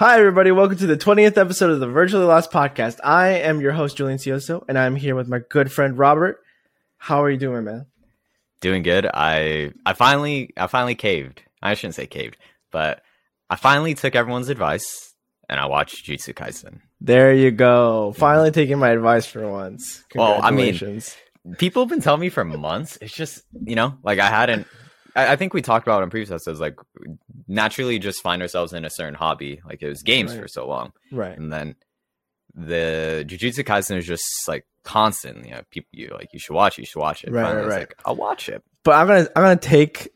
Hi, everybody. Welcome to the 20th episode of the Virtually Lost podcast. I am your host, Julian Cioso, and I'm here with my good friend, Robert. How are you doing, man? Doing good. I I finally I finally caved. I shouldn't say caved, but I finally took everyone's advice and I watched Jujutsu Kaisen. There you go. Mm-hmm. Finally taking my advice for once. Well, I mean, People have been telling me for months. It's just you know, like I hadn't. I, I think we talked about in previous episodes. Like naturally, just find ourselves in a certain hobby. Like it was games Right. for so long, right. and then the Jujutsu Kaisen is just like constant. You know, people you like you should watch. it, You should watch it. Right, Finally, right, right. Like, I'll watch it. But I'm gonna I'm gonna take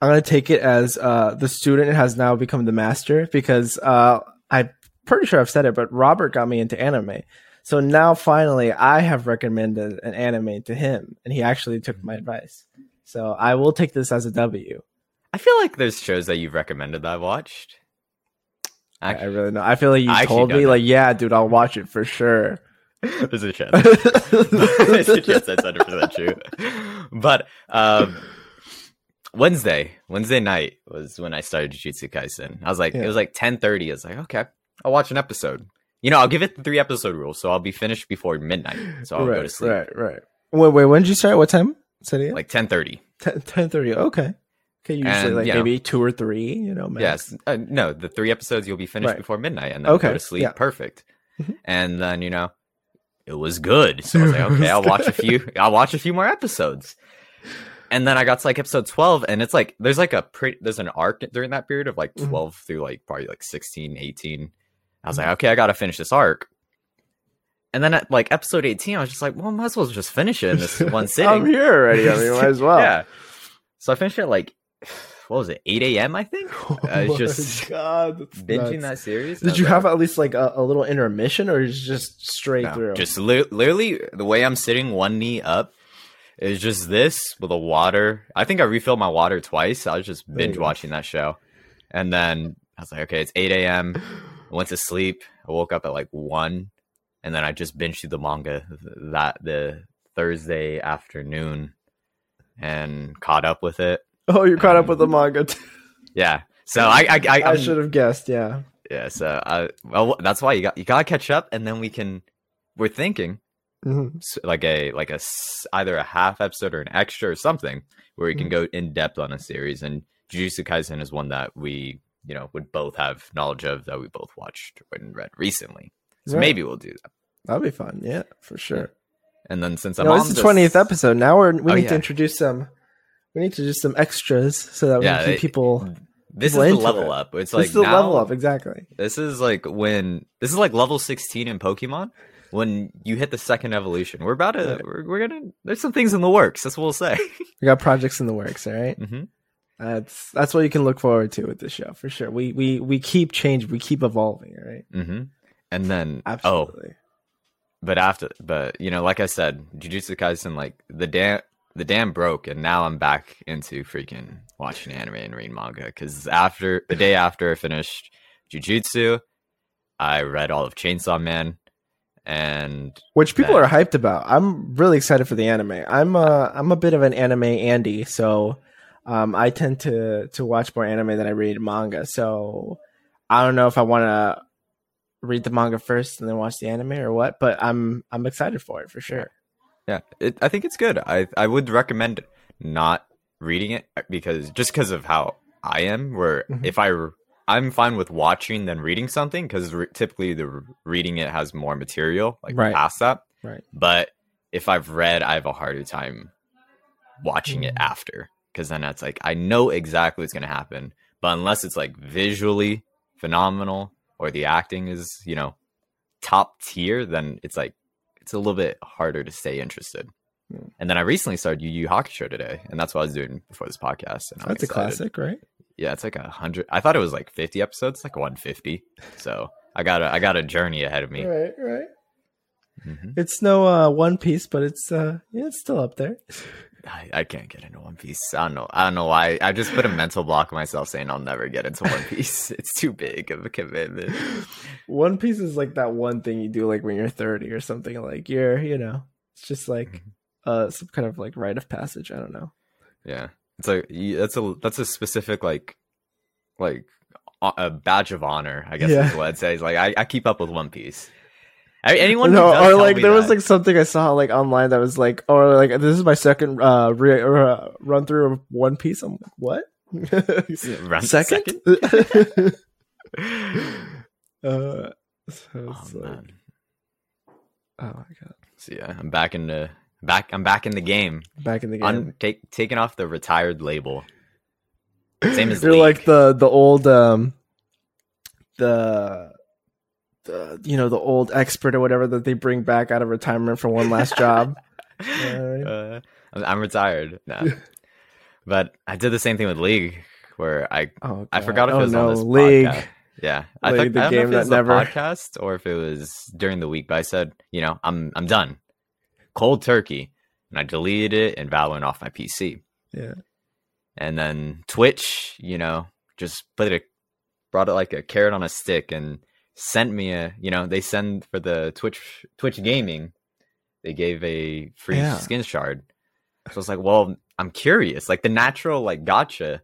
I'm gonna take it as uh the student has now become the master because uh I'm pretty sure I've said it, but Robert got me into anime. So now finally I have recommended an anime to him and he actually took my advice. So I will take this as a W. I feel like there's shows that you've recommended that I've watched. I, I really know. I feel like you I told me like, yeah, dude, I'll watch it for sure. There's a chance. There's a chance that's 100 percent true. But um, Wednesday, Wednesday night was when I started Jujutsu Kaisen. I was like, Yeah. it was like 10:30. I was like, okay, I'll watch an episode. You know, I'll give it the three episode rule, so I'll be finished before midnight. So I'll right, go to sleep right, right. Wait, wait. When did you start? What time? Like 10:30. ten thirty. Okay. Okay. Usually And, like you know- maybe two or three. You know, max. Yes, uh, no, the three episodes you'll be finished Right. before midnight, and then Okay, go to sleep. yeah. Perfect. Mhm. And then you know, it was good. So I was like, okay, I'll watch a few. I'll watch a few more episodes. And then I got to like episode twelve, and it's like there's like a pretty there's an arc during that period of like Mhm. twelve through like probably like 16, 18. I was like, okay, I got to finish this arc. And then at like episode eighteen, I was just like, well, might as well just finish it in this one sitting. I'm here already. I mean, might as well. yeah. So I finished it at like what was it, eight a.m. I think Oh Uh, it's my just God, binging nuts. that series. Did you have at least like a, a little intermission, or is just straight no, through? just li- literally the way I'm sitting, one knee up, is just this with a water. I think I refilled my water twice. I was just binge watching that show, and then I was like, okay, it's eight a.m. I went to sleep. I woke up at like one, and then I just binge through the manga that the Thursday afternoon, and caught up with it. oh, you're caught up with the manga. Too. Yeah. So I I I, I should have guessed. Yeah. Yeah, so I well that's why you got you gotta catch up, and then we can. We're thinking Mhm. like a like a either a half episode or an extra or something where we can Mhm. go in depth on a series. And Jujutsu Kaisen is one that we you know would both have knowledge of that we both watched and read recently. So Right. maybe we'll do that. That'd be fun. Yeah, for sure. And then since I'm this is this- the twentieth episode. Now we're we Oh, need yeah. to introduce some. We need to do some extras so that we Yeah, can keep they- people. this is the level it. up. It's This like is the now- level up exactly. This is like when this is like level 16 in Pokemon. When you hit the second evolution, we're about to Right. we're, we're gonna there's some things in the works. That's what we'll say. We got projects in the works. All right. hmm That's that's what you can look forward to with this show for sure. We we we keep changing. We keep evolving. Right. hmm And then oh, but after but you know, like I said, Jujutsu Kaisen like the dam the dam broke, and now I'm back into freaking watching anime and reading manga. Because after the day after I finished Jujutsu, I read all of Chainsaw Man, and which people that- are hyped about. I'm really excited for the anime. I'm uh I'm a bit of an anime Andy, so um I tend to to watch more anime than I read manga. So I don't know if I want to read the manga first and then watch the anime or what, but I'm I'm excited for it for sure. Yeah, it, I think it's good. I I would recommend not reading it because just because of how I am. Where Mhm. if I I'm fine with watching than reading something because re- typically the reading it has more material like Right. past that. Right. But if I've read, I have a harder time watching it Mm. after because then it's like I know exactly what's gonna happen. But unless it's like visually phenomenal or the acting is you know top tier, then it's like it's a little bit harder to stay interested. Mm. And then I recently started Yu Yu Hakusho today, and that's what I was doing before this podcast. And That's a classic, right? Yeah, it's like a hundred. I thought it was like fifty episodes, like one fifty. So I got a I got a journey ahead of me. Right, right. Mhm. It's no uh One Piece, but it's uh yeah, it's still up there. I, I can't get into One Piece. I don't know. I don't know why. I just put a mental block on myself saying I'll never get into One Piece. it's too big of a commitment. One Piece is like that one thing you do like when you're 30 or something like you're, you know, it's just like Mhm. uh some kind of like rite of passage, I don't know. Yeah, it's like that's a that's a specific like like a, a badge of honor. I guess Yeah. is what it says. Like I, I keep up with One Piece. I, anyone who no, does or like there was like something I saw like online that was like, or like this is my second uh, re- uh run through of One Piece. I'm like, what? Run- second? uh, so Oh, like, man. oh my god, So yeah, I'm back in the back. I'm back in the game. back in the game. I'm take, taking off the retired label. Same as You're League. like the the old um the the you know the old expert or whatever that they bring back out of retirement for one last job. Uh, I'm, I'm retired now. but I did the same thing with League, where I Oh, I forgot if oh, it was no. on this league. podcast. Yeah, I League, think the I don't know game if it was that a never- podcast or if it was during the week. But I said, you know, I'm I'm done, cold turkey, and I deleted it and Valorant off my PC. Yeah. And then Twitch, you know, just put it, brought it like a carrot on a stick and sent me a, you know, they send for the Twitch Twitch gaming, they gave a free Yeah. skin shard. So I was like, well, I'm curious. Like the natural like gotcha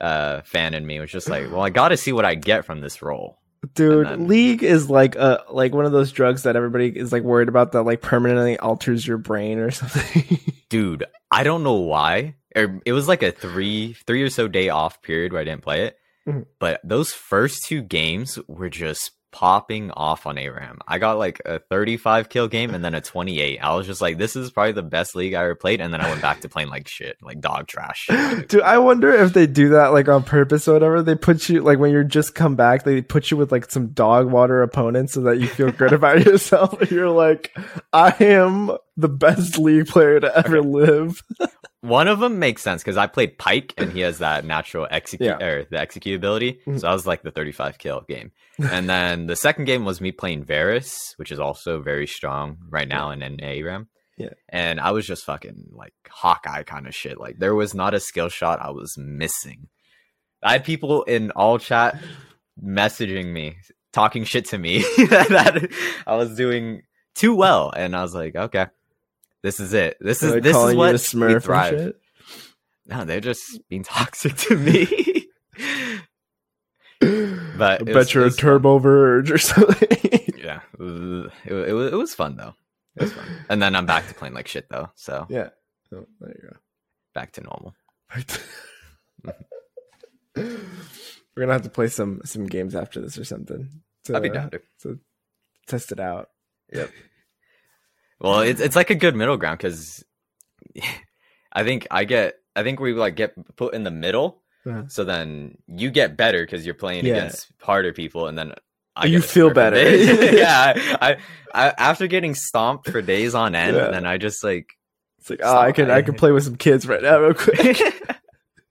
uh fan in me was just like, well, I got to see what I get from this role. Dude, then- League is like a like one of those drugs that everybody is like worried about that like permanently alters your brain or something. Dude, I don't know why. It was like a three three or so day off period where I didn't play it. Mhm. But those first two games were just popping off on ARAM. I got like a 35 kill game and then a 28. I was just like, this is probably the best league I ever played. And then I went back to playing like shit, like dog trash. Dude, I wonder if they do that like on purpose or whatever. They put you like when you're just come back, they put you with like some dog water opponents so that you feel good about yourself. You're like, I am the best league player to ever live. One of them makes sense because I played Pyke and he has that natural execute Yeah. or the execute ability. Mhm. So I was like the 35 kill game. and then the second game was me playing Varus, which is also very strong right now in an RAM. Yeah. And I was just fucking like Hawkeye kind of shit. Like there was not a skill shot I was missing. I had people in all chat messaging me, talking shit to me that I was doing too well. And I was like, okay, this is it. This is this is what we smurf and thrive. No, they're just being toxic to me. But I bet was- you're a fun. turbo verge or something. yeah, it was, it, was- it was fun though. It was fun. And then I'm back to playing like shit though. So yeah. Oh, there you go. back to normal. Mm-hmm. We're gonna have to play some some games after this or something. To, I'd be down to. to test it out. Well, it's it's like a good middle ground because I think I get I think we like get put in the middle, Uh-huh. so then you get better because you're playing Yeah. against harder people, and then I You feel better. yeah, I, I, I after getting stomped for days on end, Yeah. then I just like It's like, oh, I can I can play with some kids right now, real quick.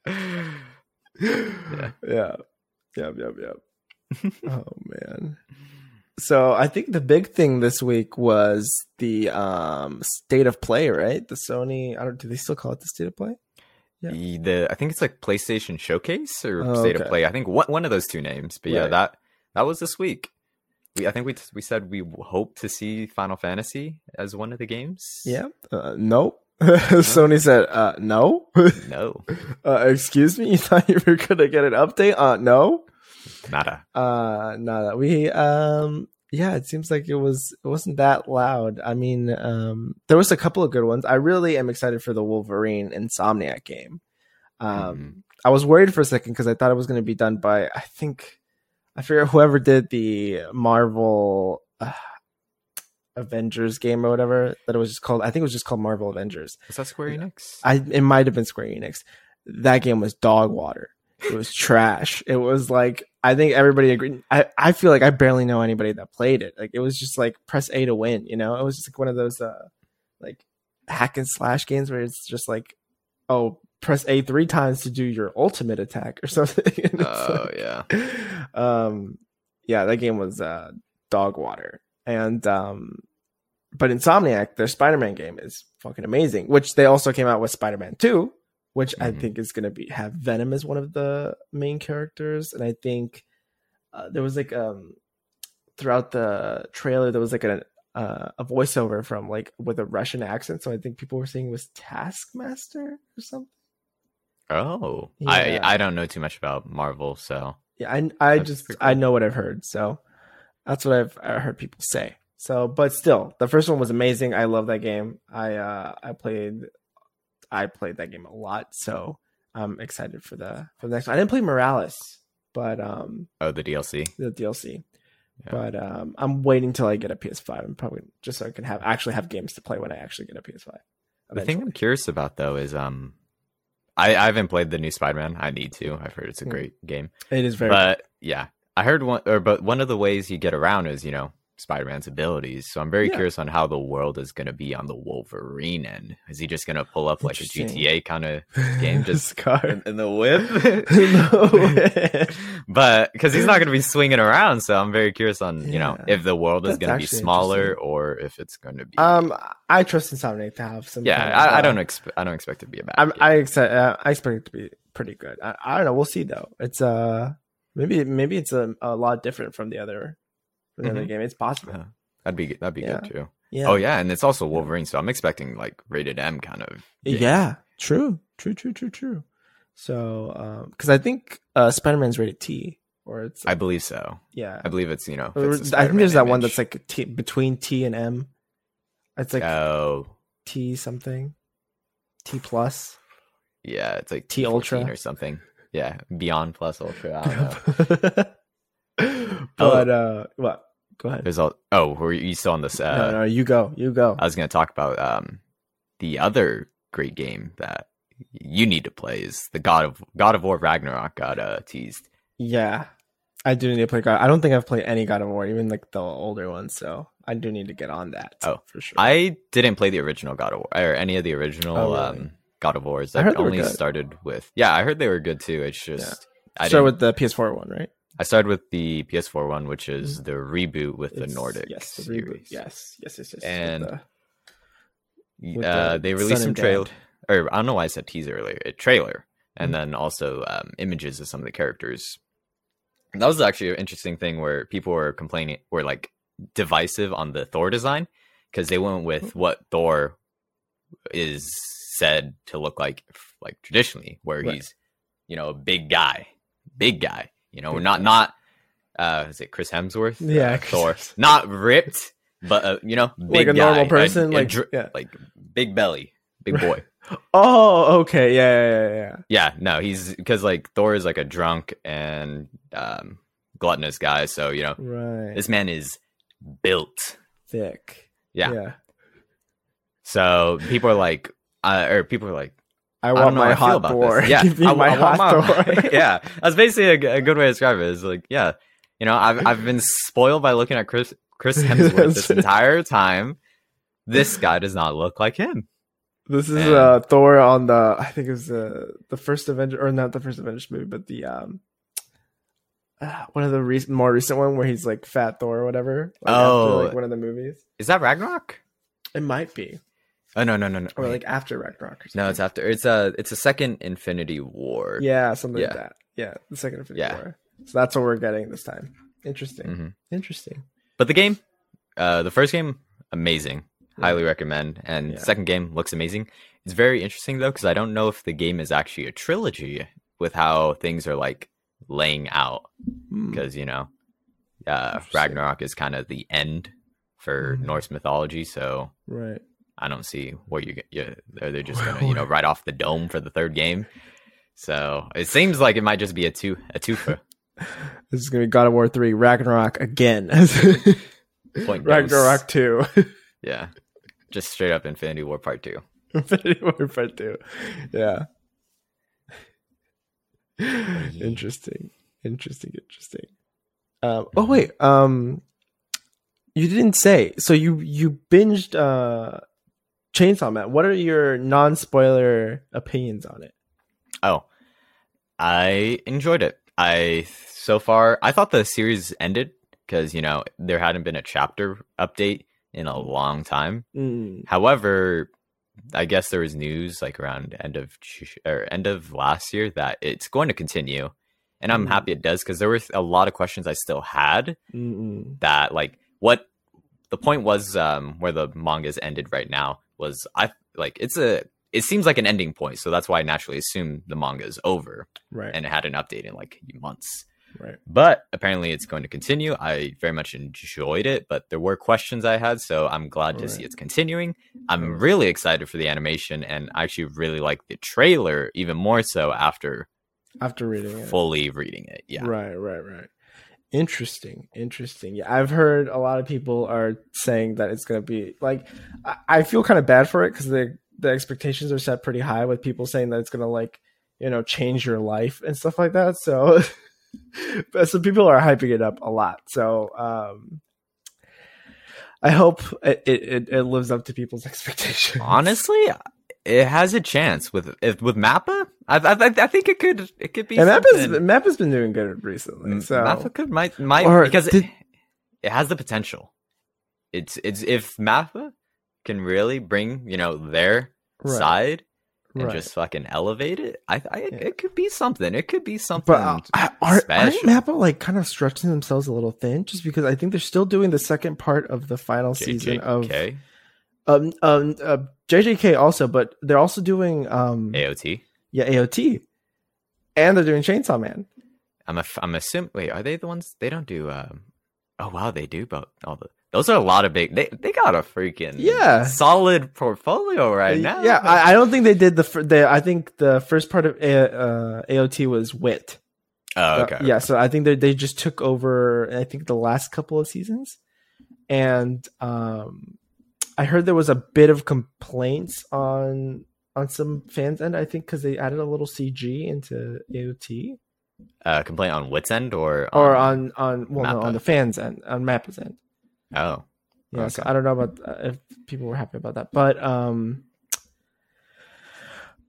Yeah. yeah. yeah, yeah. yep. oh man. So I think the big thing this week was the um state of play, right? The Sony I don't do they still call it the state of play? Yeah. the, the I think it's like PlayStation Showcase or Oh, State okay. of Play. I think one one of those two names. But yeah, that that was this week. We I think we we said we hope to see Final Fantasy as one of the games. Yeah. Uh, no. Sony said, uh no. No. uh excuse me, you thought you were gonna get an update? Uh no. Nada. Uh no, we um yeah, it seems like it was it wasn't that loud. I mean, um there was a couple of good ones. I really am excited for the Wolverine Insomniac game. Um Mhm. I was worried for a second because I thought it was going to be done by I think I forget whoever did the Marvel uh, Avengers game or whatever that it was just called. I think it was just called Marvel Avengers. Was that Square Enix? I it might have been Square Enix. That game was dog water. It was trash. It was like I think everybody agreed. I, I feel like I barely know anybody that played it. Like it was just like press A to win. You know, it was just like one of those uh like hack and slash games where it's just like oh press A three times to do your ultimate attack or something. Oh like- yeah. um yeah that game was uh dog water and um but insomniac their spider-man game is fucking amazing which they also came out with spider-man 2 which i Mhm. think is going to be have venom as one of the main characters and i think uh, there was like um throughout the trailer there was like a uh, a voiceover from like with a russian accent so i think people were saying it was taskmaster or something Oh. Yeah. I I don't know too much about Marvel, so Yeah, I I That's just pretty I know what I've heard, so that's what I've I heard people say. So, but still, the first one was amazing. I love that game. I uh I played I played that game a lot, so I'm excited for the for the next one. I didn't play Morales, but um Oh, the DLC. the DLC. Yeah. But um I'm waiting till I get a PS5 and probably just so I can have actually have games to play when I actually get a PS5. The thing I'm curious about though is um, I I haven't played the new Spider-Man. I need to. I've heard it's a Mm. great game. it is very but yeah, I heard one or but one of the ways you get around is you know Spider-Man's abilities. So I'm very Yeah. curious on how the world is going to be on the Wolverine end. Is he just going to pull up like a GTA kind of game, just Scar. in, in the whip? No but because he's not going to be swinging around, so I'm very curious on you know if the world is going to be smaller or if it's going to be. Um, I trust Insomniac to have some. yeah, kind of, I, I don't expect I don't expect it to be a bad. I'm. I expect. Uh, I expect it to be pretty good. I, I don't know. We'll see though. It's uh maybe maybe it's a, a lot different from the other other Mhm. game. It's possible. Uh, that'd be that'd be Yeah. good too. Yeah. Oh yeah, and it's also Wolverine, so I'm expecting like rated M kind of. game. Yeah. True. True. True. True. True. So, um, because I think uh Spider-Man's rated T, or it's I believe so. yeah. I believe it's you know. The I think there's that one that's like T, between T and M. It's like oh T something, T plus. yeah, it's like T Ultra. or something. Yeah, Beyond Plus Ultra. I don't know. but uh, what? Go ahead. There's all. Oh, were you still on this? Uh, no, no, you go. You go. I was going to talk about um, the other great game that you need to play is the God of God of War Ragnarok got uh, teased. Yeah, I do need to play God. I don't think I've played any God of War, even like the older ones. So I do need to get on that. Oh, for sure. I didn't play the original God of War or any of the original Oh, really? um, God of Wars. I I heard they were only started with. Yeah, I heard they were good too. It's just I Start didn't. with the PS4 one, right? I started with the PS4 one, which is the reboot with the Nordic Yes, the series. reboot. Yes, yes, yes, yes. with And the- with uh, the they released some trailer, or I don't know why I said teaser earlier. A trailer, and Mhm. then also um, images of some of the characters. And that was actually an interesting thing where people were complaining, were like divisive on the Thor design because they went with what Thor is said to look like, like traditionally, where Right. he's, you know, a big guy, big guy. You know, Big not not. Uh, is it Chris Hemsworth? Yeah, Uh, Thor, not ripped, but uh, you know, like big a normal person, like dr- yeah. like big belly, big boy. Oh, okay, yeah, yeah, yeah, yeah, no, he's because like Thor is like a drunk and um, gluttonous guy. So you know. Right. this man is built. thick. Yeah. yeah. So people are like, uh, or people are like, I I, want don't my hot Thor. Yeah, I, my I hot my- Thor. yeah, that's basically a good way to describe it. Is like, yeah, you know, I've I've been spoiled by looking at Chris Chris Hemsworth this entire time. This guy does not look like him. This is And- uh Thor on the I think it was uh, the first Avenger or not the first Avengers movie, but the um uh, one of the recent more recent one where he's like fat Thor or whatever. Like Oh. after, like one of the movies. Is that Ragnarok? It might be. Oh no no no no. Or like after Ragnarok or no, it's after. It's a it's a second Infinity War. Yeah, something like that. Yeah, the second Infinity Yeah. War. So that's what we're getting this time. Interesting. Mhm. Interesting. But the game, uh, the first game, amazing. Highly recommend. And Yeah. second game looks amazing. It's very interesting though because I don't know if the game is actually a trilogy with how things are like laying out. Hmm. Because you know, uh, Ragnarok is kind of the end for Mhm. Norse mythology. So Right. I don't see what you get. Yeah, are they just gonna you know write off the dome for the third game? So it seems like it might just be a two a twofer. This is gonna be God of War three, Ragnarok again. Point Ragnarok two. Yeah, just straight up Infinity War Part Two. Infinity War Part Two. Yeah. interesting. Interesting. Interesting. Um, oh wait. Um, you didn't say. So you you binged uh, Chainsaw Man. What are your non spoiler opinions on it? Oh, I enjoyed it. I so far I thought the series ended because you know there hadn't been a chapter update in a long time. Mm, However, I guess there was news like around end of or end of last year that it's going to continue, and I'm Mm. happy it does because there were a lot of questions I still had mm, that like what the point was um where the manga's ended right now was I like it's a it seems like an ending point, so that's why I naturally assume the manga is over right. and it had an update in like months. Right. But apparently, it's going to continue. I very much enjoyed it, but there were questions I had, so I'm glad to see it's continuing. I'm really excited for the animation, and I actually really like the trailer even more so after After reading it. fully reading it. Yeah, Right, right, right. Interesting, interesting. Yeah, I've heard a lot of people are saying that it's going to be like. I, I feel kind of bad for it because the the expectations are set pretty high with people saying that it's going to like you know change your life and stuff like that. So, but some people are hyping it up a lot. So, um, I hope it it, it lives up to people's expectations. honestly, it has a chance with if, with Mappa. I, I I think it could it could be. and Map has something. Map has been doing good recently. So Mappa could might might Or because did- it, it has the potential. It's it's if Mappa can really bring you know their Right. side and right. just fucking elevate it. I, I it, Yeah. it could be something. It could be something. But uh, I- are, aren't. Mappa like kind of stretching themselves a little thin? Just because I think they're still doing the second part of the final season of JJK, um um uh, JJK also, but they're also doing um AOT. yeah AOT, and they're doing Chainsaw Man. I'm a, I'm assuming. Wait, are they the ones? They don't do. Um, oh wow, they do. But all the those are a lot of big. They they got a freaking Yeah. solid portfolio right now. Yeah, I, I don't think they did the fir- the I think the first part of A- uh, AOT was Wit. oh Uh, okay. yeah, so I think they they just took over. I think the last couple of seasons, and um, I heard there was a bit of complaints on on some fans' end. I think because they added a little CG into AOT Uh, complaint on Wits End or or on on well no, on the fans' end on Mappa's end. oh Yeah, so I don't know about uh, if people were happy about that, but um,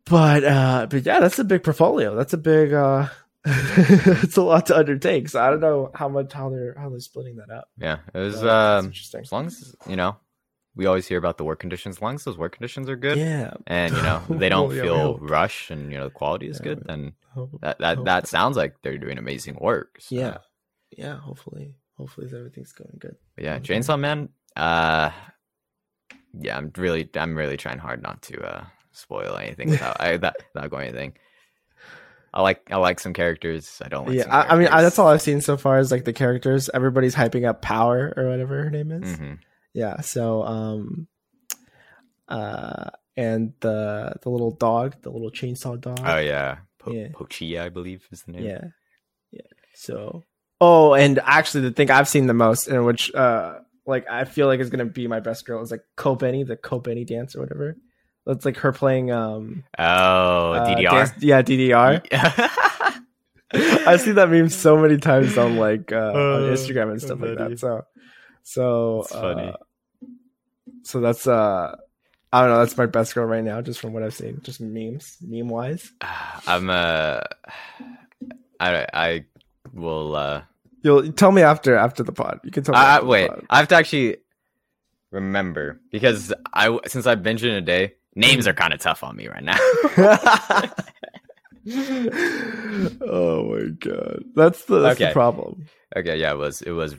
but uh, but yeah, that's a big portfolio. That's a big uh, it's a lot to undertake. So I don't know how much how they're how they're splitting that up. yeah. It was um interesting. as long as you know we always hear about the work conditions. As long as those work conditions are good Yeah, and you know they don't Well, yeah, feel hope. rush and you know the quality is Yeah, good, then Hope- that that hope that sounds like they're doing amazing work. so. yeah, yeah. Hopefully, hopefully everything's going good. But yeah, Okay. Chainsaw Man. Uh, yeah, I'm really, I'm really trying hard not to uh spoil anything without I, that without going anything. I like, I like some characters. I don't like. yeah, I, I mean I, that's all I've seen so far is like the characters. Everybody's hyping up Power or whatever her name is. Mhm. Yeah. So um, uh, and the the little dog, the little chainsaw dog. Oh yeah, po- Yeah. Pochita, I believe is the name. Yeah. Yeah. So Oh, and actually the thing I've seen the most in which uh like I feel like is gonna be my best girl is like Kobeni, the Kobeni dance or whatever. That's like her playing um Oh, uh, DDR. dance- yeah, DDR. I've seen that meme so many times on like uh, on Uh, Instagram and stuff like that. So so It's funny. uh, so that's uh I don't know, that's my best girl right now, just from what I've seen. Just memes, meme wise. I'm uh, I I will uh. You'll tell me after after the pod. You can tell me. I, I- after the wait. I have to actually remember because I since I've been in a day, names are kind of tough on me right now. oh my god, that's the that's the problem. Okay, yeah, it was it was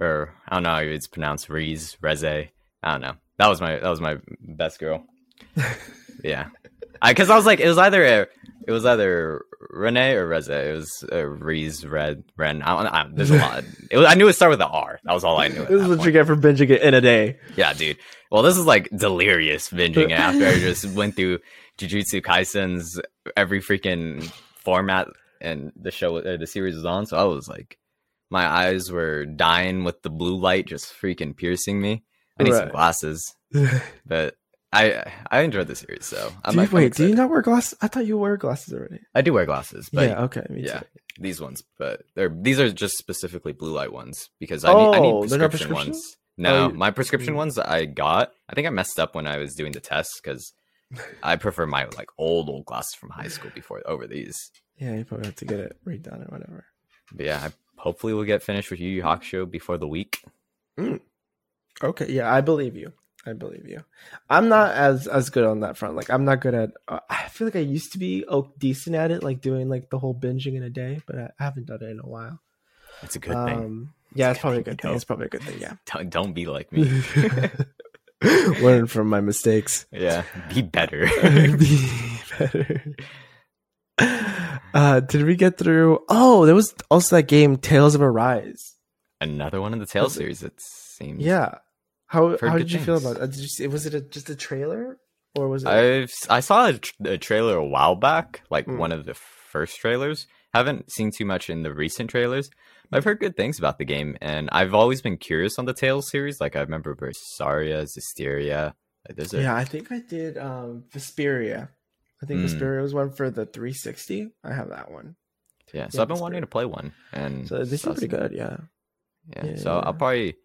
or I don't know how it's pronounced Reese Reze. I don't know. That was my that was my best girl. yeah, because I, was like it was either a, it was either Renee or Reze. It was uh, Reese Red Ren. I don't, I there's a lot. It was, I knew it started with the R. That was all I knew. This is what point. you get for binging it in a day. Yeah, dude. Well, this is like delirious binging after I just went through Jujutsu Kaisen's every freaking format and the show or the series was on. So I was like, my eyes were dying with the blue light just freaking piercing me. I need some glasses, but I I enjoyed the series. So I'm, you, I'm wait, do you not wear glasses? I thought you wear glasses already. I do wear glasses, but yeah, okay, yeah, too. these ones, but they're these are just specifically blue light ones because I need I Oh, need they're not prescription prescription? ones. No, Oh, my prescription mm. ones I got, I think I messed up when I was doing the test because I prefer my like old old glasses from high school before over these. Yeah, you probably have to get it redone or whatever. But yeah, I, hopefully we'll get finished with Yu Yu Hakusho before the week. Okay, yeah, I believe you. I believe you. I'm not as as good on that front. Like, I'm not good at. Uh, I feel like I used to be oh, decent at it, like doing like the whole binging in a day, but I haven't done it in a while. It's a good thing. Um, yeah, it's probably a good thing. thing, It's probably a good thing. Yeah. Don't, don't be like me. Learn from my mistakes. yeah, be better. Be better. Uh, did we get through? Oh, there was also that game, Tales of Arise. Another one in the Tales series. It seems. Yeah. How how did you feel about it? Did you see, was it a, just a trailer or was it? I've I saw a, tr- a trailer a while back, like Mm. one of the first trailers. Haven't seen too much in the recent trailers. But I've heard good things about the game, and I've always been curious on the Tales series. Like I remember Bersaria, Zisteria. Like there's a yeah, I think I did um Vesperia. I think Mm. Was one for the 360. I have that one. yeah. So yeah, I've been wanting to play one, and So seem that's- pretty good, yeah. Yeah. Yeah, so yeah. I'll probably.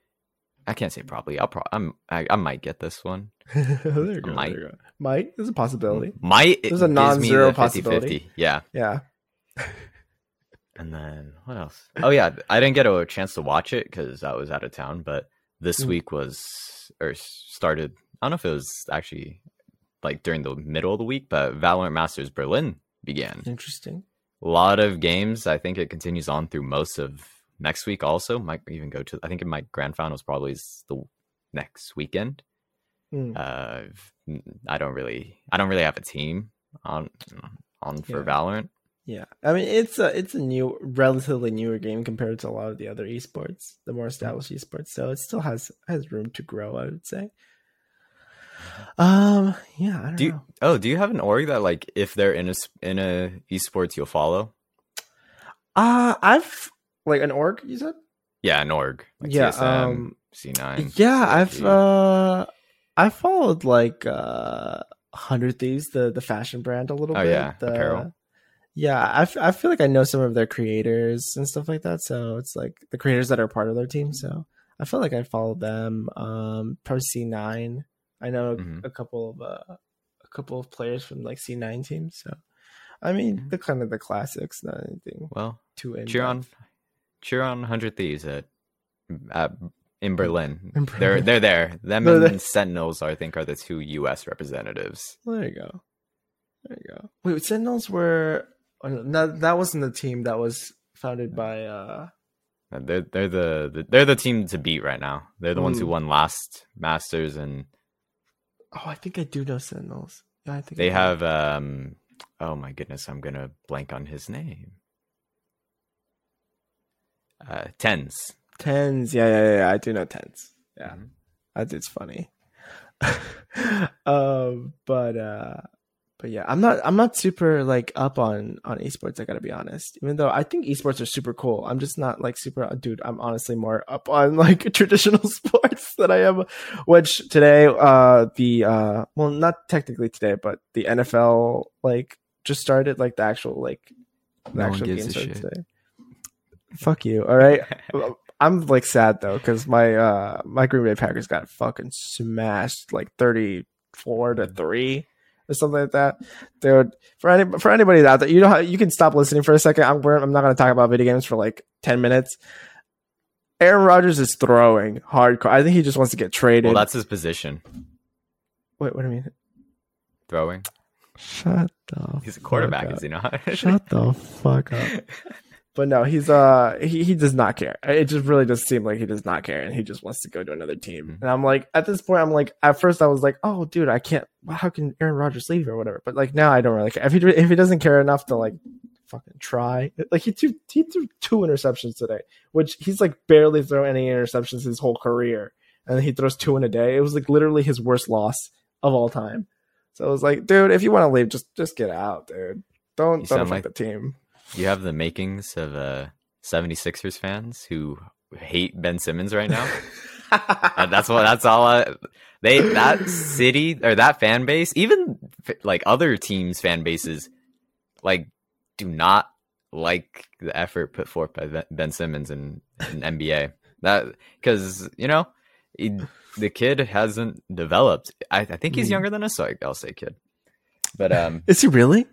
I can't say probably. I'll probably. I'm. I, I might get this one. there you go. Might. There you go. Might. There's a possibility. Might. There's a non-zero the 50-50. possibility. Yeah. Yeah. And then what else? Oh yeah, I didn't get a chance to watch it because I was out of town. But this Mm. week was or started. I don't know if it was actually like during the middle of the week, but Valorant Masters Berlin began. Interesting. A lot of games. I think it continues on through most of next week. Also, might even go to. I think my grand finals probably is the next weekend. Hmm. Uh, I don't really. I don't really have a team on on for Yeah. Valorant. Yeah, I mean it's a it's a new, relatively newer game compared to a lot of the other esports, the more established esports. So it still has has room to grow, I would say. Um, yeah, I don't Do you, know. oh, do you have an org that like if they're in a in a esports you'll follow? Uh I've like an org. You said? Yeah, an org. Like yeah. TSM, Um. C9. Yeah, I've uh, I followed like uh, Hundred Thieves, the the fashion brand, a little Oh, bit. yeah, the, apparel. Yeah, I, f- I feel like I know some of their creators and stuff like that. So it's like the creators that are part of their team. So I feel like I followed them. Um, probably C nine. I know Mhm. a couple of uh, a couple of players from like C nine teams. So I mean, Mhm. the kind of the classics, not anything Well, too in. cheer on, cheer on Hundred Thieves at, at in Berlin. In They're Berlin. they're there. Them They're and. Sentinels, I think, are the two U.S. representatives. There you go. There you go. Wait, Sentinels were oh, no, that wasn't the team that was founded by uh They're they're the, the they're the team to beat right now. They're the ones who Mm. won last Masters, and oh I think I do know Sentinels. Yeah, I think they do. have um. Oh my goodness, I'm gonna blank on his name. Uh, TenZ. TenZ. Yeah, yeah, yeah. I do know TenZ. Yeah. Mhm. That it's funny. um, but uh, but yeah, I'm not I'm not super like up on on esports. I gotta be honest. Even though I think esports are super cool, I'm just not like super. uh, Dude, I'm honestly more up on like traditional sports than I am. Which today, uh, the uh, well, not technically today, but the NFL like just started like the actual like the No actual game started shit. today. Fuck you. All right. I'm like sad though because my uh my Green Bay Packers got fucking smashed like thirty four to three or something like that. Dude, for any for anybody out there, you know how you can stop listening for a second. I'm I'm not gonna talk about video games for like ten minutes. Aaron Rodgers is throwing hardcore. I think he just wants to get traded. Well, that's his position. Wait, what do you mean? Throwing. Shut the. He's a quarterback, is he not? Shut the fuck up. But no, he's uh he, he does not care. It just really does seem like he does not care and he just wants to go to another team. Mhm. And I'm like at this point I'm like at first I was like, "Oh, dude, I can't how can Aaron Rodgers leave or whatever?" But like now I don't really care. If he if he doesn't care enough to like fucking try. Like he threw he threw two interceptions today, which he's like barely thrown any interceptions his whole career. And he throws two in a day. It was like literally his worst loss of all time. So I was like, dude, if you want to leave, just just get out, dude. Don't You don't affect like- the team. You have the makings of uh 76ers fans who hate Ben Simmons right now. Uh, that's what that's all I, they that city or that fan base, even like other teams fan bases like do not like the effort put forth by Ben- Simmons in, in NBA. That cuz you know, he, the kid hasn't developed. I, I think he's Mhm. younger than us, so I'll say kid. But um Is he really?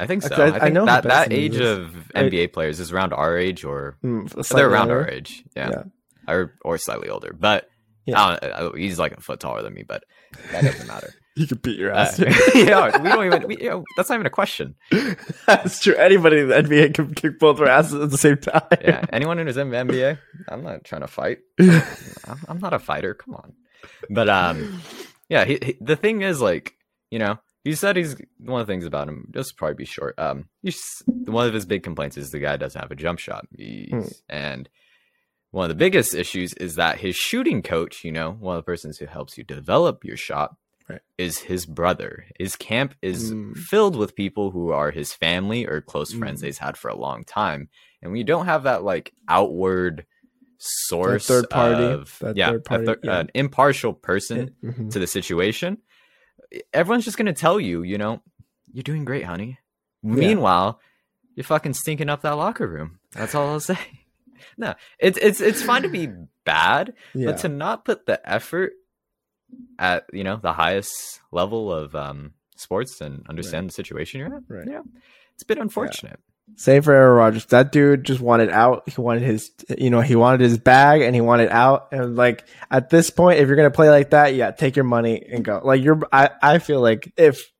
I think so. I- I, I know that that age Simmons of I- NBA players is around our age or Mm, they're around younger. our age, yeah, Yeah. or or slightly older. But Yeah. I don't, I- he's like a foot taller than me, but that doesn't matter. You could beat your Uh, ass. yeah, we don't even. We, you know, that's not even a question. That's true. Anybody in the NBA can kick both their asses at the same time. Yeah, anyone who's in the NBA, I'm not trying to fight. I'm, I'm not a fighter. Come on. But um, yeah. He, he, the thing is, like, you know, he said he's one of the things about him. Just probably be short. Um, he's one of his big complaints is the guy doesn't have a jump shot, Hmm. and one of the biggest issues is that his shooting coach, you know, one of the persons who helps you develop your shot, Right. is his brother. His camp is Mm. filled with people who are his family or close friends Mm. he's had for a long time, and you don't have that like outward source, third party, of- yeah, third party, thir- yeah. an impartial person Mhm. to the situation, everyone's just gonna tell you, you know, you're doing great, honey. Meanwhile, you're fucking stinking up that locker room. That's all I'll say. No, it's it's it's fine to be bad, Yeah. but to not put the effort at you know the highest level of um sports and understand the situation you're in, Right. yeah, it's a bit unfortunate. Same for Aaron Rodgers. That dude just wanted out. He wanted his, you know, he wanted his bag and he wanted out. And like at this point, if you're gonna play like that, yeah, take your money and go. Like you're, I, I feel like if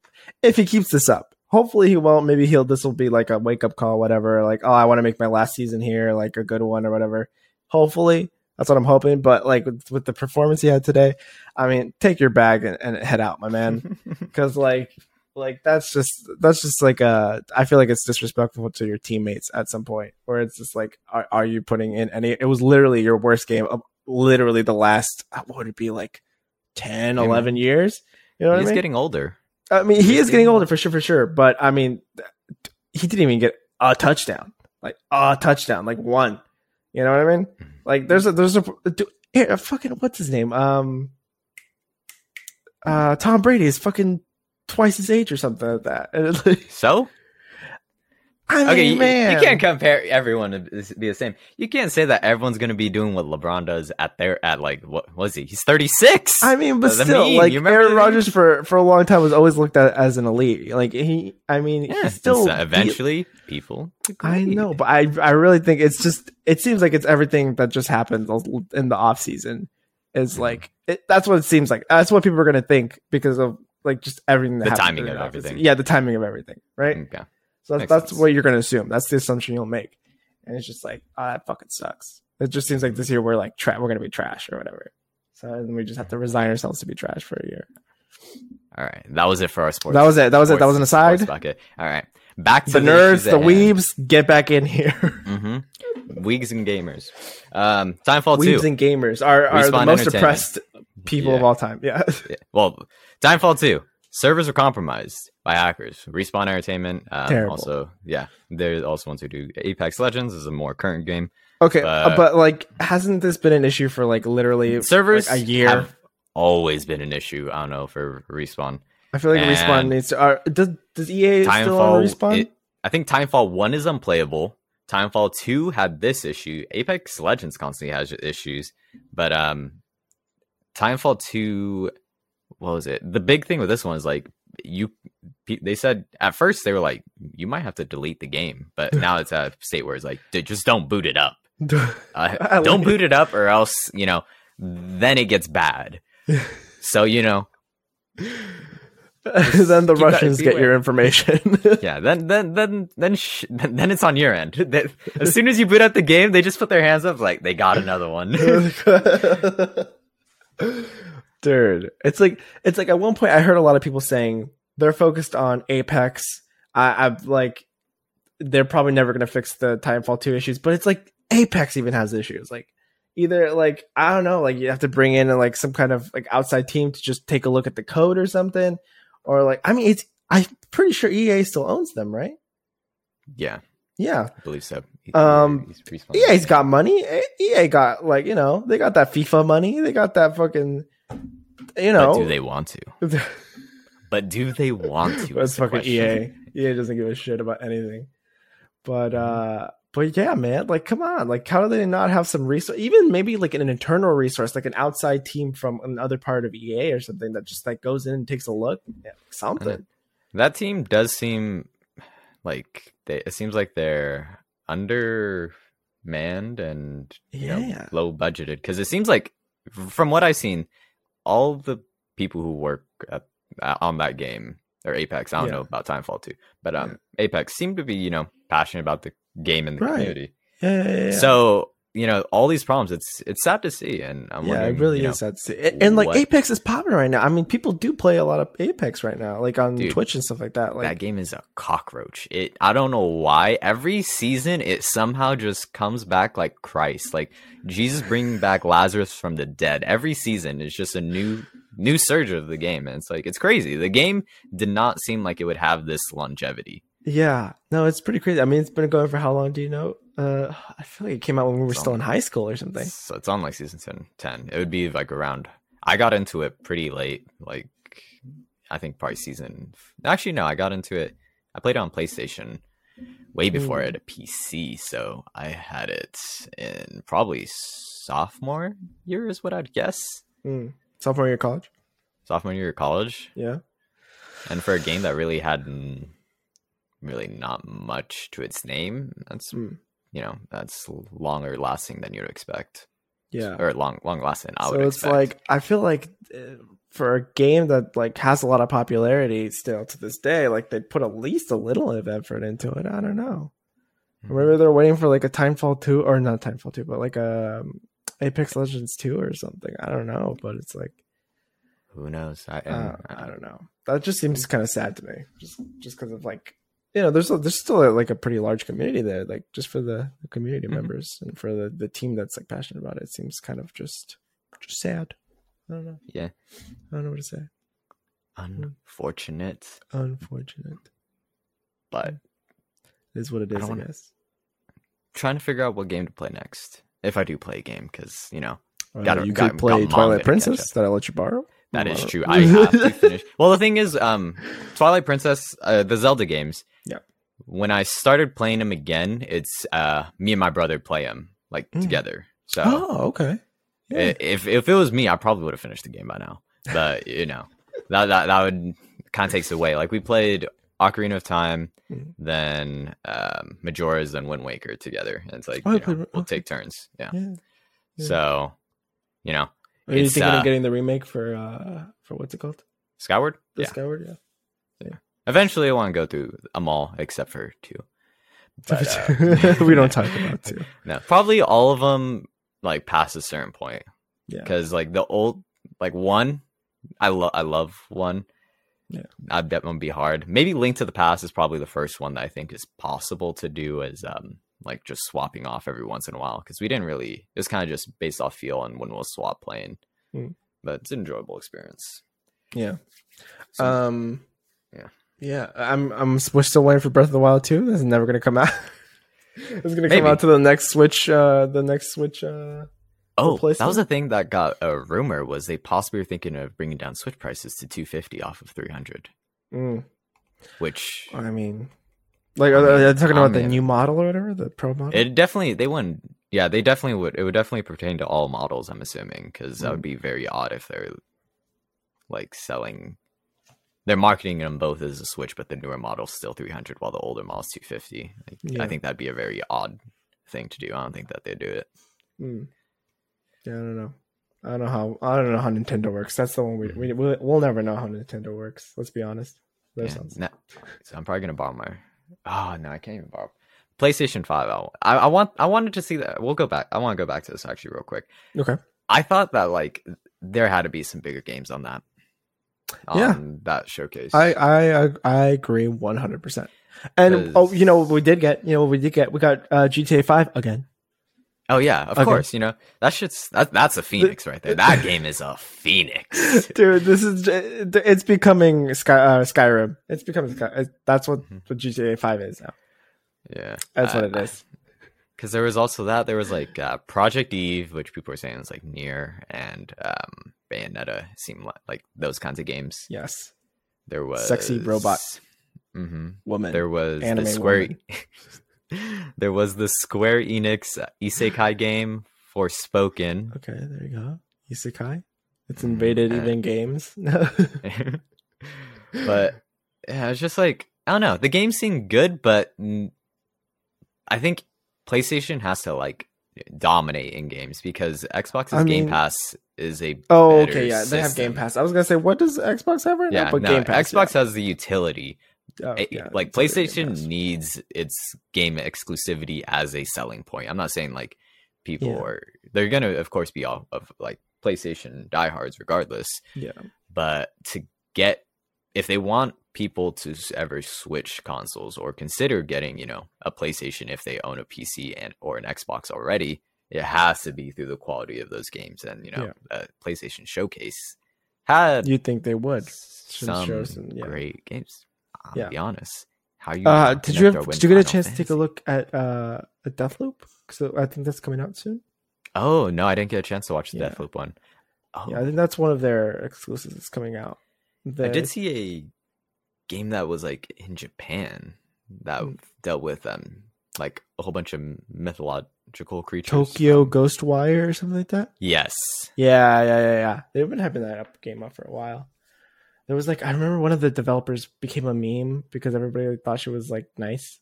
if he keeps this up, hopefully he won't. Maybe he'll. This will be like a wake up call, whatever. Like, oh, I want to make my last season here, like a good one or whatever. Hopefully, that's what I'm hoping. But like with, with the performance he had today, I mean, take your bag and, and head out, my man because like like that's just that's just like uh I feel like it's disrespectful to your teammates at some point where it's just like are, are you putting in any it was literally your worst game of literally the last uh, what would it be like 10 Yeah, 11 years? You know what He's I mean? He's getting older. I mean he he's is getting getting older for sure for sure but I mean he didn't even get a touchdown. Like a touchdown like one. You know what I mean? Like there's a there's a, do- here, fucking what's his name? Um uh Tom Brady is fucking twice his age or something like that. Like, So I mean, okay, you, man, you can't compare everyone to be the same. You can't say that everyone's gonna be doing what LeBron does at their at like what was he? He's thirty six. I mean, but still, meme, like you Aaron Rodgers for for a long time was always looked at as an elite. Like he, I mean, yeah, he's still so eventually people. I know, but I I really think it's just it seems like it's everything that just happened in the off season is like it, that's what it seems like. That's what people are gonna think because of like just everything that The timing of everything. Yeah, the timing of everything, right? Okay. So that's, Makes that's sense. what you're gonna assume. That's the assumption you'll make, and it's just like, oh, that fucking sucks. It just seems like this year we're like tra- we're gonna be trash or whatever. So then we just have to resign ourselves to be trash for a year. All right, that was it for our sports. That was it. That was it. That was an sports aside. bucket. All right, back to The nerds, the weebs. weebs, get back in here. Mm-hmm. And gamers. Um, Titanfall weebs two. and gamers are, are the most suppressed people of all time. Yeah. Yeah. Well, Titanfall 2. Servers were compromised by hackers. Respawn Entertainment. Um. Also, yeah, they're also ones who do Apex Legends is a more current game. Okay, But- uh, but like, hasn't this been an issue for like literally Servers like, a year? have always been an issue. I don't know for Respawn. I feel like respawn needs to. Are, does does EA still own Titanfall. respawn? it- I think Titanfall 1 is unplayable. Titanfall 2 had this issue. Apex Legends constantly has issues, but um Titanfall 2 what was it? The big thing with this one is like you they said at first they were like you might have to delete the game, but now it's at a state where it's like "Dude, just don't boot it up. Uh, don't boot it up or else, you know, then it gets bad. so, you know, then the that- Russians get your information. yeah, then then then then sh- then then it's on your end. They- as soon as you boot up the game, they just put their hands up like they got another one. Dude, it's like it's like at one point I heard a lot of people saying they're focused on Apex. I, I've like they're probably never gonna fix the Titanfall two issues, but it's like Apex even has issues. Like either like I don't know, like you have to bring in like some kind of like outside team to just take a look at the code or something, or like I mean it's I'm pretty sure EA still owns them, right? yeah, Yeah, I believe so. Um, He's EA's got money. EA got like you know they got that FIFA money. They got that fucking you know. but do they want to? But do they want to? That's fucking question. EA. EA doesn't give a shit about anything. But uh but yeah, man, like come on. Like how do they not have some resource even maybe like an internal resource, like an outside team from another part of EA or something that just like goes in and takes a look? Yeah, something. That team does seem like they. It seems like they're undermanned and you know, Yeah. low budgeted because it seems like from what I've seen, all the people who work at, uh, on that game or Apex. I don't Yeah. know about Titanfall too, but um, Apex seem to be you know passionate about the game and the Right. community. Yeah, yeah, yeah, yeah. So you know all these problems. It's it's sad to see, and I'm yeah, it really you know, is sad to see. And, and, like what- Apex is popular right now. I mean, people do play a lot of Apex right now, like on Dude, Twitch and stuff like that. Like, that game is a cockroach. It I don't know why every season it somehow just comes back like Christ, like Jesus bringing back Lazarus from the dead. Every season is just a new new surge of the game, and it's like it's crazy. The game did not seem like it would have this longevity. Yeah, no, it's pretty crazy. I mean, it's been going for how long? Do you know? Uh, I feel like it came out when we were still in high school or something. So it's on like season 10, 10. It would be like around. I got into it pretty late, like I think probably season. Actually, no, I got into it. I played it on PlayStation way before I had a PC, so I had it in probably sophomore year is what I'd guess. Mm. Sophomore year of college. Sophomore year of college, Yeah. and for a game that really had mm, really not much to its name, that's Mm. you know that's longer lasting than you'd expect, Yeah. or long long lasting. I so would it's expect. like I feel like uh, for a game that like has a lot of popularity still to this day, like they put at least a little of effort into it. I don't know. Mm-hmm. Maybe they're waiting for like a Titanfall two or not Titanfall two, but like a um, Apex Legends two or something. I don't know, but it's like Who knows? I, uh, I don't know. That just seems kind of sad to me, just just because of like you know, there's a, there's still a, like a pretty large community there, like just for the, the community Mhm. members and for the the team that's like passionate about it. It seems kind of just just sad. I don't know. yeah, I don't know what to say. unfortunate, Unfortunate. but It is what it is. I I, don't wanna- guess. trying to figure out what game to play next. If I do play a game, because you know Uh, Gotta- you got- could play got Twilight Princess that I let you borrow. That is true. I have to finish. Well, the thing is, um, Twilight Princess, uh, the Zelda games. Yeah. When I started playing them again, it's uh me and my brother play them like Mm. together. So Oh, okay. Yeah. if if it was me, I probably would have finished the game by now. But you know, that that that would kind of takes away. Like we played Ocarina of Time, Mhm. then um, Majora's, then Wind Waker together, and it's like Oh, you know, played- we'll okay. take turns. Yeah. yeah. Yeah. So, you know, Are you it's, thinking uh, of getting the remake for uh for what's it called? Skyward. The yeah. Skyward, yeah. yeah. Eventually, I want to go through them all except for two. But, uh, we don't talk about two. No, probably all of them like past a certain point. Yeah. Because like the old, like one, I love, I love one. Yeah. I bet one would be hard. Maybe Link to the Past is probably the first one that I think is possible to do as um like just swapping off every once in a while because we didn't really. It was kind of just based off feel and when we'll swap playing. Hmm. But it's an enjoyable experience. Yeah. So, Um. yeah. Yeah. I'm. I'm. We're still waiting for Breath of the Wild two. This is never gonna come out. it's gonna come out to the next Switch. Uh, the next Switch. Uh. oh, that was the thing that got a rumor was they possibly were thinking of bringing down Switch prices to two fifty off of three hundred, mm, which I mean, like, are they, are they talking about the new model or whatever, the Pro model? It definitely they wouldn't. Yeah, they definitely would. It would definitely pertain to all models. I'm assuming because that would be very odd if they're like selling. They're marketing them both as a Switch, but the newer model's still 300, while the older model's 250. Like, Yeah. I think that'd be a very odd thing to do. I don't think that they'd do it. Mm. Yeah, I don't know. I don't know how. I don't know how Nintendo works. That's the one we we we'll, we'll never know how Nintendo works. Let's be honest. That Yeah, sounds- no- so I'm probably gonna borrow my. Oh no, I can't even borrow. PlayStation Five. I, I want. I wanted to see that. We'll go back. I want to go back to this actually real quick. Okay. I thought that like there had to be some bigger games on that. Yeah. that showcase. I I I agree one hundred percent. And oh, you know what we did get? You know what we did get? We got uh, GTA Five again. Oh yeah, of Okay. course. You know that shit's that, that's a phoenix right there. That game is a phoenix. Dude, this is it's becoming Sky uh, Skyrim. It's becoming Sky. That's what, Mhm. what GTA Five is now. Yeah, That's what it is. Because there was also that there was like uh, Project Eve, which people were saying was like NieR, and um, Bayonetta seemed like, like those kinds of games. Yes, There was Sexy robot. hmm woman. There was Anime the Square. there was the Square Enix Isekai game Forspoken. Okay, there you go. Isekai. It's invaded Uh, even games. but yeah, it's just like I don't know. The game seemed good, but I think PlayStation has to like dominate in games because Xbox's I Game Pass is a oh, okay, yeah, they have Game. Pass. I was gonna say, what does Xbox have right Yeah, now? But no, Game Pass. Xbox has the utility. Yeah. Oh, yeah, like it's a Game PlayStation needs its game exclusivity as a selling point. I'm not saying like people Yeah. are they're gonna of course be all of like PlayStation diehards regardless. Yeah. But to get if they want people to ever switch consoles or consider getting you know a PlayStation if they own a PC and or an Xbox already, it has to be through the quality of those games. And you know, uh, PlayStation Showcase had You'd think they would. Some show some- yeah. great games. I'll Yeah. be honest. How you? Uh, did you have, did you get a chance to take a look at uh at Deathloop? Because I think that's coming out soon. Oh no, I didn't get a chance to watch the Yeah. Deathloop one. Oh, Yeah, I think that's one of their exclusives that's coming out. I did see a game that was like in Japan that Mm. dealt with um like a whole bunch of mythological creatures. Tokyo Ghostwire or something like that. Yes. Yeah, yeah, yeah, yeah. They've been hyping that up game up for a while. There was like I remember one of the developers became a meme because everybody thought she was like nice.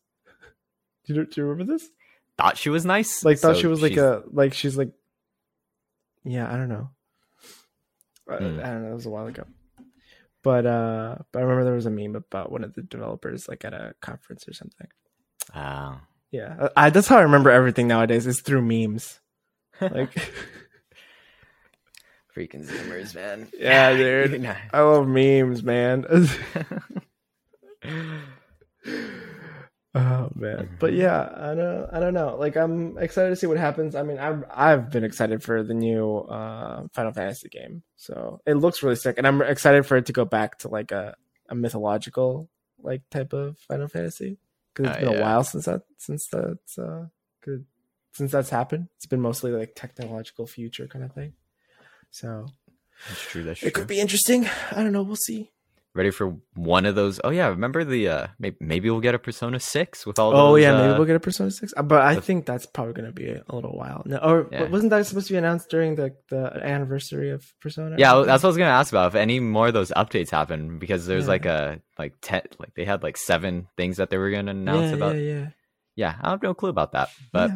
Do you, do you remember this? Thought she was nice. Like thought So she was like she's- a like she's like yeah, I don't know. I, Hmm. I don't know. It was a while ago. But uh, but I remember there was a meme about one of the developers like at a conference or something. Oh. Yeah, I, that's how I remember everything nowadays is through memes. Like, freaking zoomers, man. Yeah, dude. Know. I love memes, man. oh man, but yeah, I don't, I don't know. Like, I'm excited to see what happens. I mean, I've, I've been excited for the new uh, Final Fantasy game, so it looks really sick, and I'm excited for it to go back to like a, a mythological like type of Final Fantasy because it's Oh, been a while since that, since that's uh, good, since that's happened. It's been mostly like technological future kind of thing. So That's true. That's it true. could be interesting. I don't know. We'll see. Ready for one of those? Oh yeah, remember the? uh Maybe, maybe we'll get a Persona Six with all. Oh those, yeah, uh, maybe we'll get a Persona Six. Uh, But I the- think that's probably going to be a, little while. No, or Yeah. wasn't that supposed to be announced during the the anniversary of Persona? Yeah, that's what I was gonna ask about. If any more of those updates happen, because there's Yeah. like a like ten, like they had like seven things that they were gonna announce yeah, about. Yeah, yeah. Yeah, I have no clue about that, but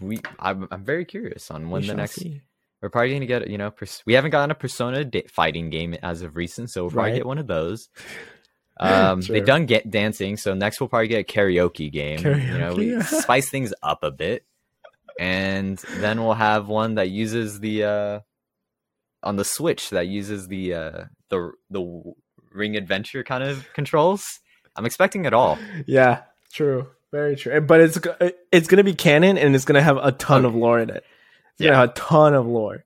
we, I'm, I'm very curious on when we the next. see. We're probably gonna get, you know, pers- we haven't gotten a Persona da- fighting game as of recent, so we'll probably Right. get one of those. Um, Sure. They've done get dancing, so next we'll probably get a karaoke game. You know, we Karaoke. spice things up a bit, and then we'll have one that uses the uh, on the Switch that uses the uh, the the Ring Adventure kind of controls. I'm expecting it all. Yeah, true. Very true. But it's it's going to be canon and it's going to have a ton of lore in it. It's Yeah. have a ton of lore.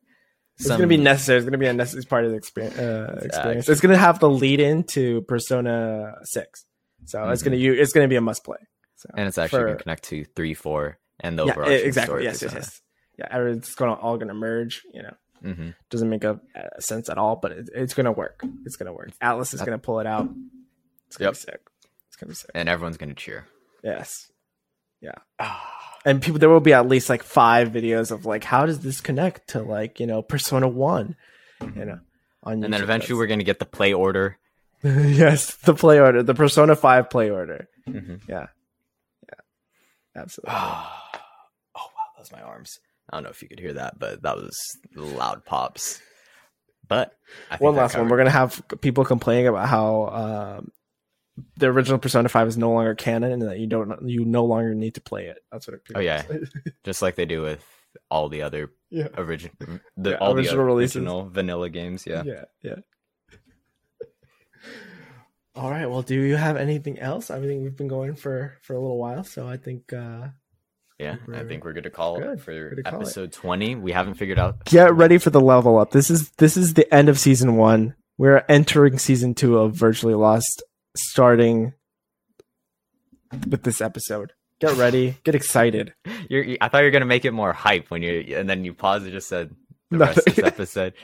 It's Some- to be necessary. It's going to be a necessary part of the experience. Uh, experience. It's going to have the lead into Persona Six, so it's Mhm. going to you it's going to be a must play. So and it's actually for- going to connect to three, four, and the yeah, overarching exactly. story. Yes, yes, yes. Yeah, going to all going to merge. You know, hmm doesn't make a, a sense at all, but it, it's going to work. It's going to work. Atlus is That- going to pull it out. It's going Yep. to be sick. It's going to be sick. And everyone's going to cheer. Yes. And people there will be at least like five videos of like how does this connect to like you know persona 1 you know on and then eventually we're going to get the play order. Yes the play order the persona 5 play order Mhm. yeah yeah absolutely oh wow, those my arms. I don't know if you could hear that, but that was loud pops. But I think one last one we're gonna have people complaining about how um the original persona 5 is no longer canon and that you don't you no longer need to play it that's what it Oh, yeah. just like they do with all the other yeah original, the Yeah, all the original releases. original vanilla games. Yeah. yeah yeah all right well do you have anything else i think we've been going for for a little while so i think uh Yeah, I think we're good to call good. it for Good to call it. episode twenty. We haven't figured out. get ready for the level up this is this is the end of season one we're entering season two of virtually lost starting with this episode get ready get excited You're, I thought you were gonna make it more hype when you, and then you paused and just said the Nothing. rest of this episode.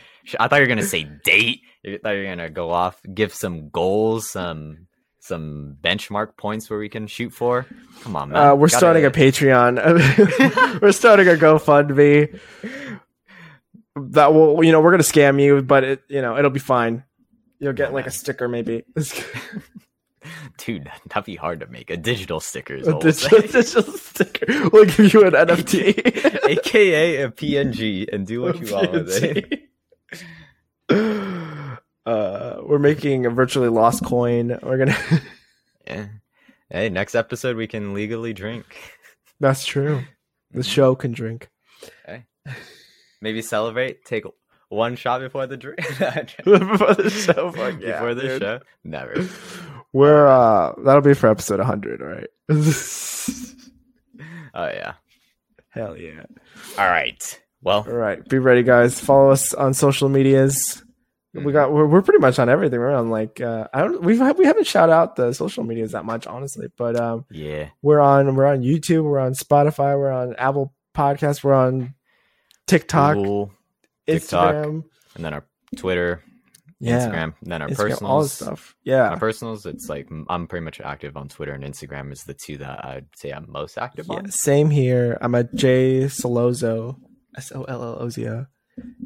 I thought you were gonna say date. I thought you were gonna go off, give some goals, some some benchmark points where we can shoot for. Come on, man. uh, we're Gotta- starting a patreon we're starting a gofundme that will you know we're gonna scam you but it you know it'll be fine you'll get like a sticker maybe dude. That'd be hard to make a digital sticker. is a digital, digital sticker we'll give you an nft aka a PNG, and do what you want with it. uh we're making a virtually lost coin we're gonna Yeah. Hey, next episode we can legally drink. that's true the show can drink Okay. Maybe celebrate. Take one shot before the drink. before the show. Fuck yeah, before the dude. show. Never. We're uh that'll be for episode 100, right? Oh yeah. Hell yeah. All right. Well, All right, be ready, guys. Follow us on social medias. Mm. We got we're, we're pretty much on everything. We're on like uh, I don't we've we haven't shout out the social medias that much, honestly. But um, yeah. we're on we're on YouTube, we're on Spotify, we're on Apple Podcasts, we're on TikTok, TikTok, Instagram, and then our Twitter, yeah, Instagram, and then our Instagram, personals. all this stuff. Yeah, My personals, it's like I'm pretty much active on Twitter and Instagram is the two that I'd say I'm most active yeah. on. Same here. I'm at J Sollozo, S O L L O Z O.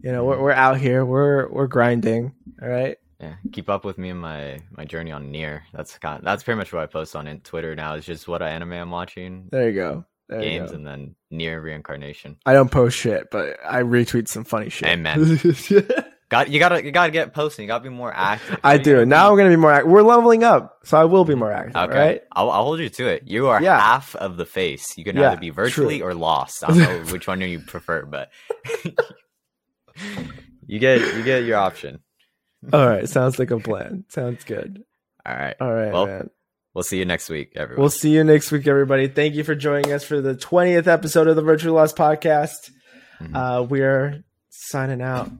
You know, we're we're out here. We're we're grinding. All right. Yeah, keep up with me and my my journey on NieR. That's kind that's pretty much what I post on in Twitter now. Is just what anime I'm watching, There you go. There games, and then NieR Reincarnation. I don't post shit, but I retweet some funny shit. Amen. Got you gotta you gotta get posting. You gotta be more active. I You do. Now be- I'm gonna be more. Act- we're leveling up, so I will be more active. Okay, Right? I'll, I'll hold you to it. You are Yeah. half of the face. You can Yeah, either be virtually true. or lost. I don't know which one you prefer, but you get you get your option. All right. Sounds like a plan. Sounds good. All right, All right, Well, man. We'll see you next week, everyone. We'll see you next week, everybody. Thank you for joining us for the 20th episode of the Virtual Lost Podcast. Mhm. Uh, we are signing out.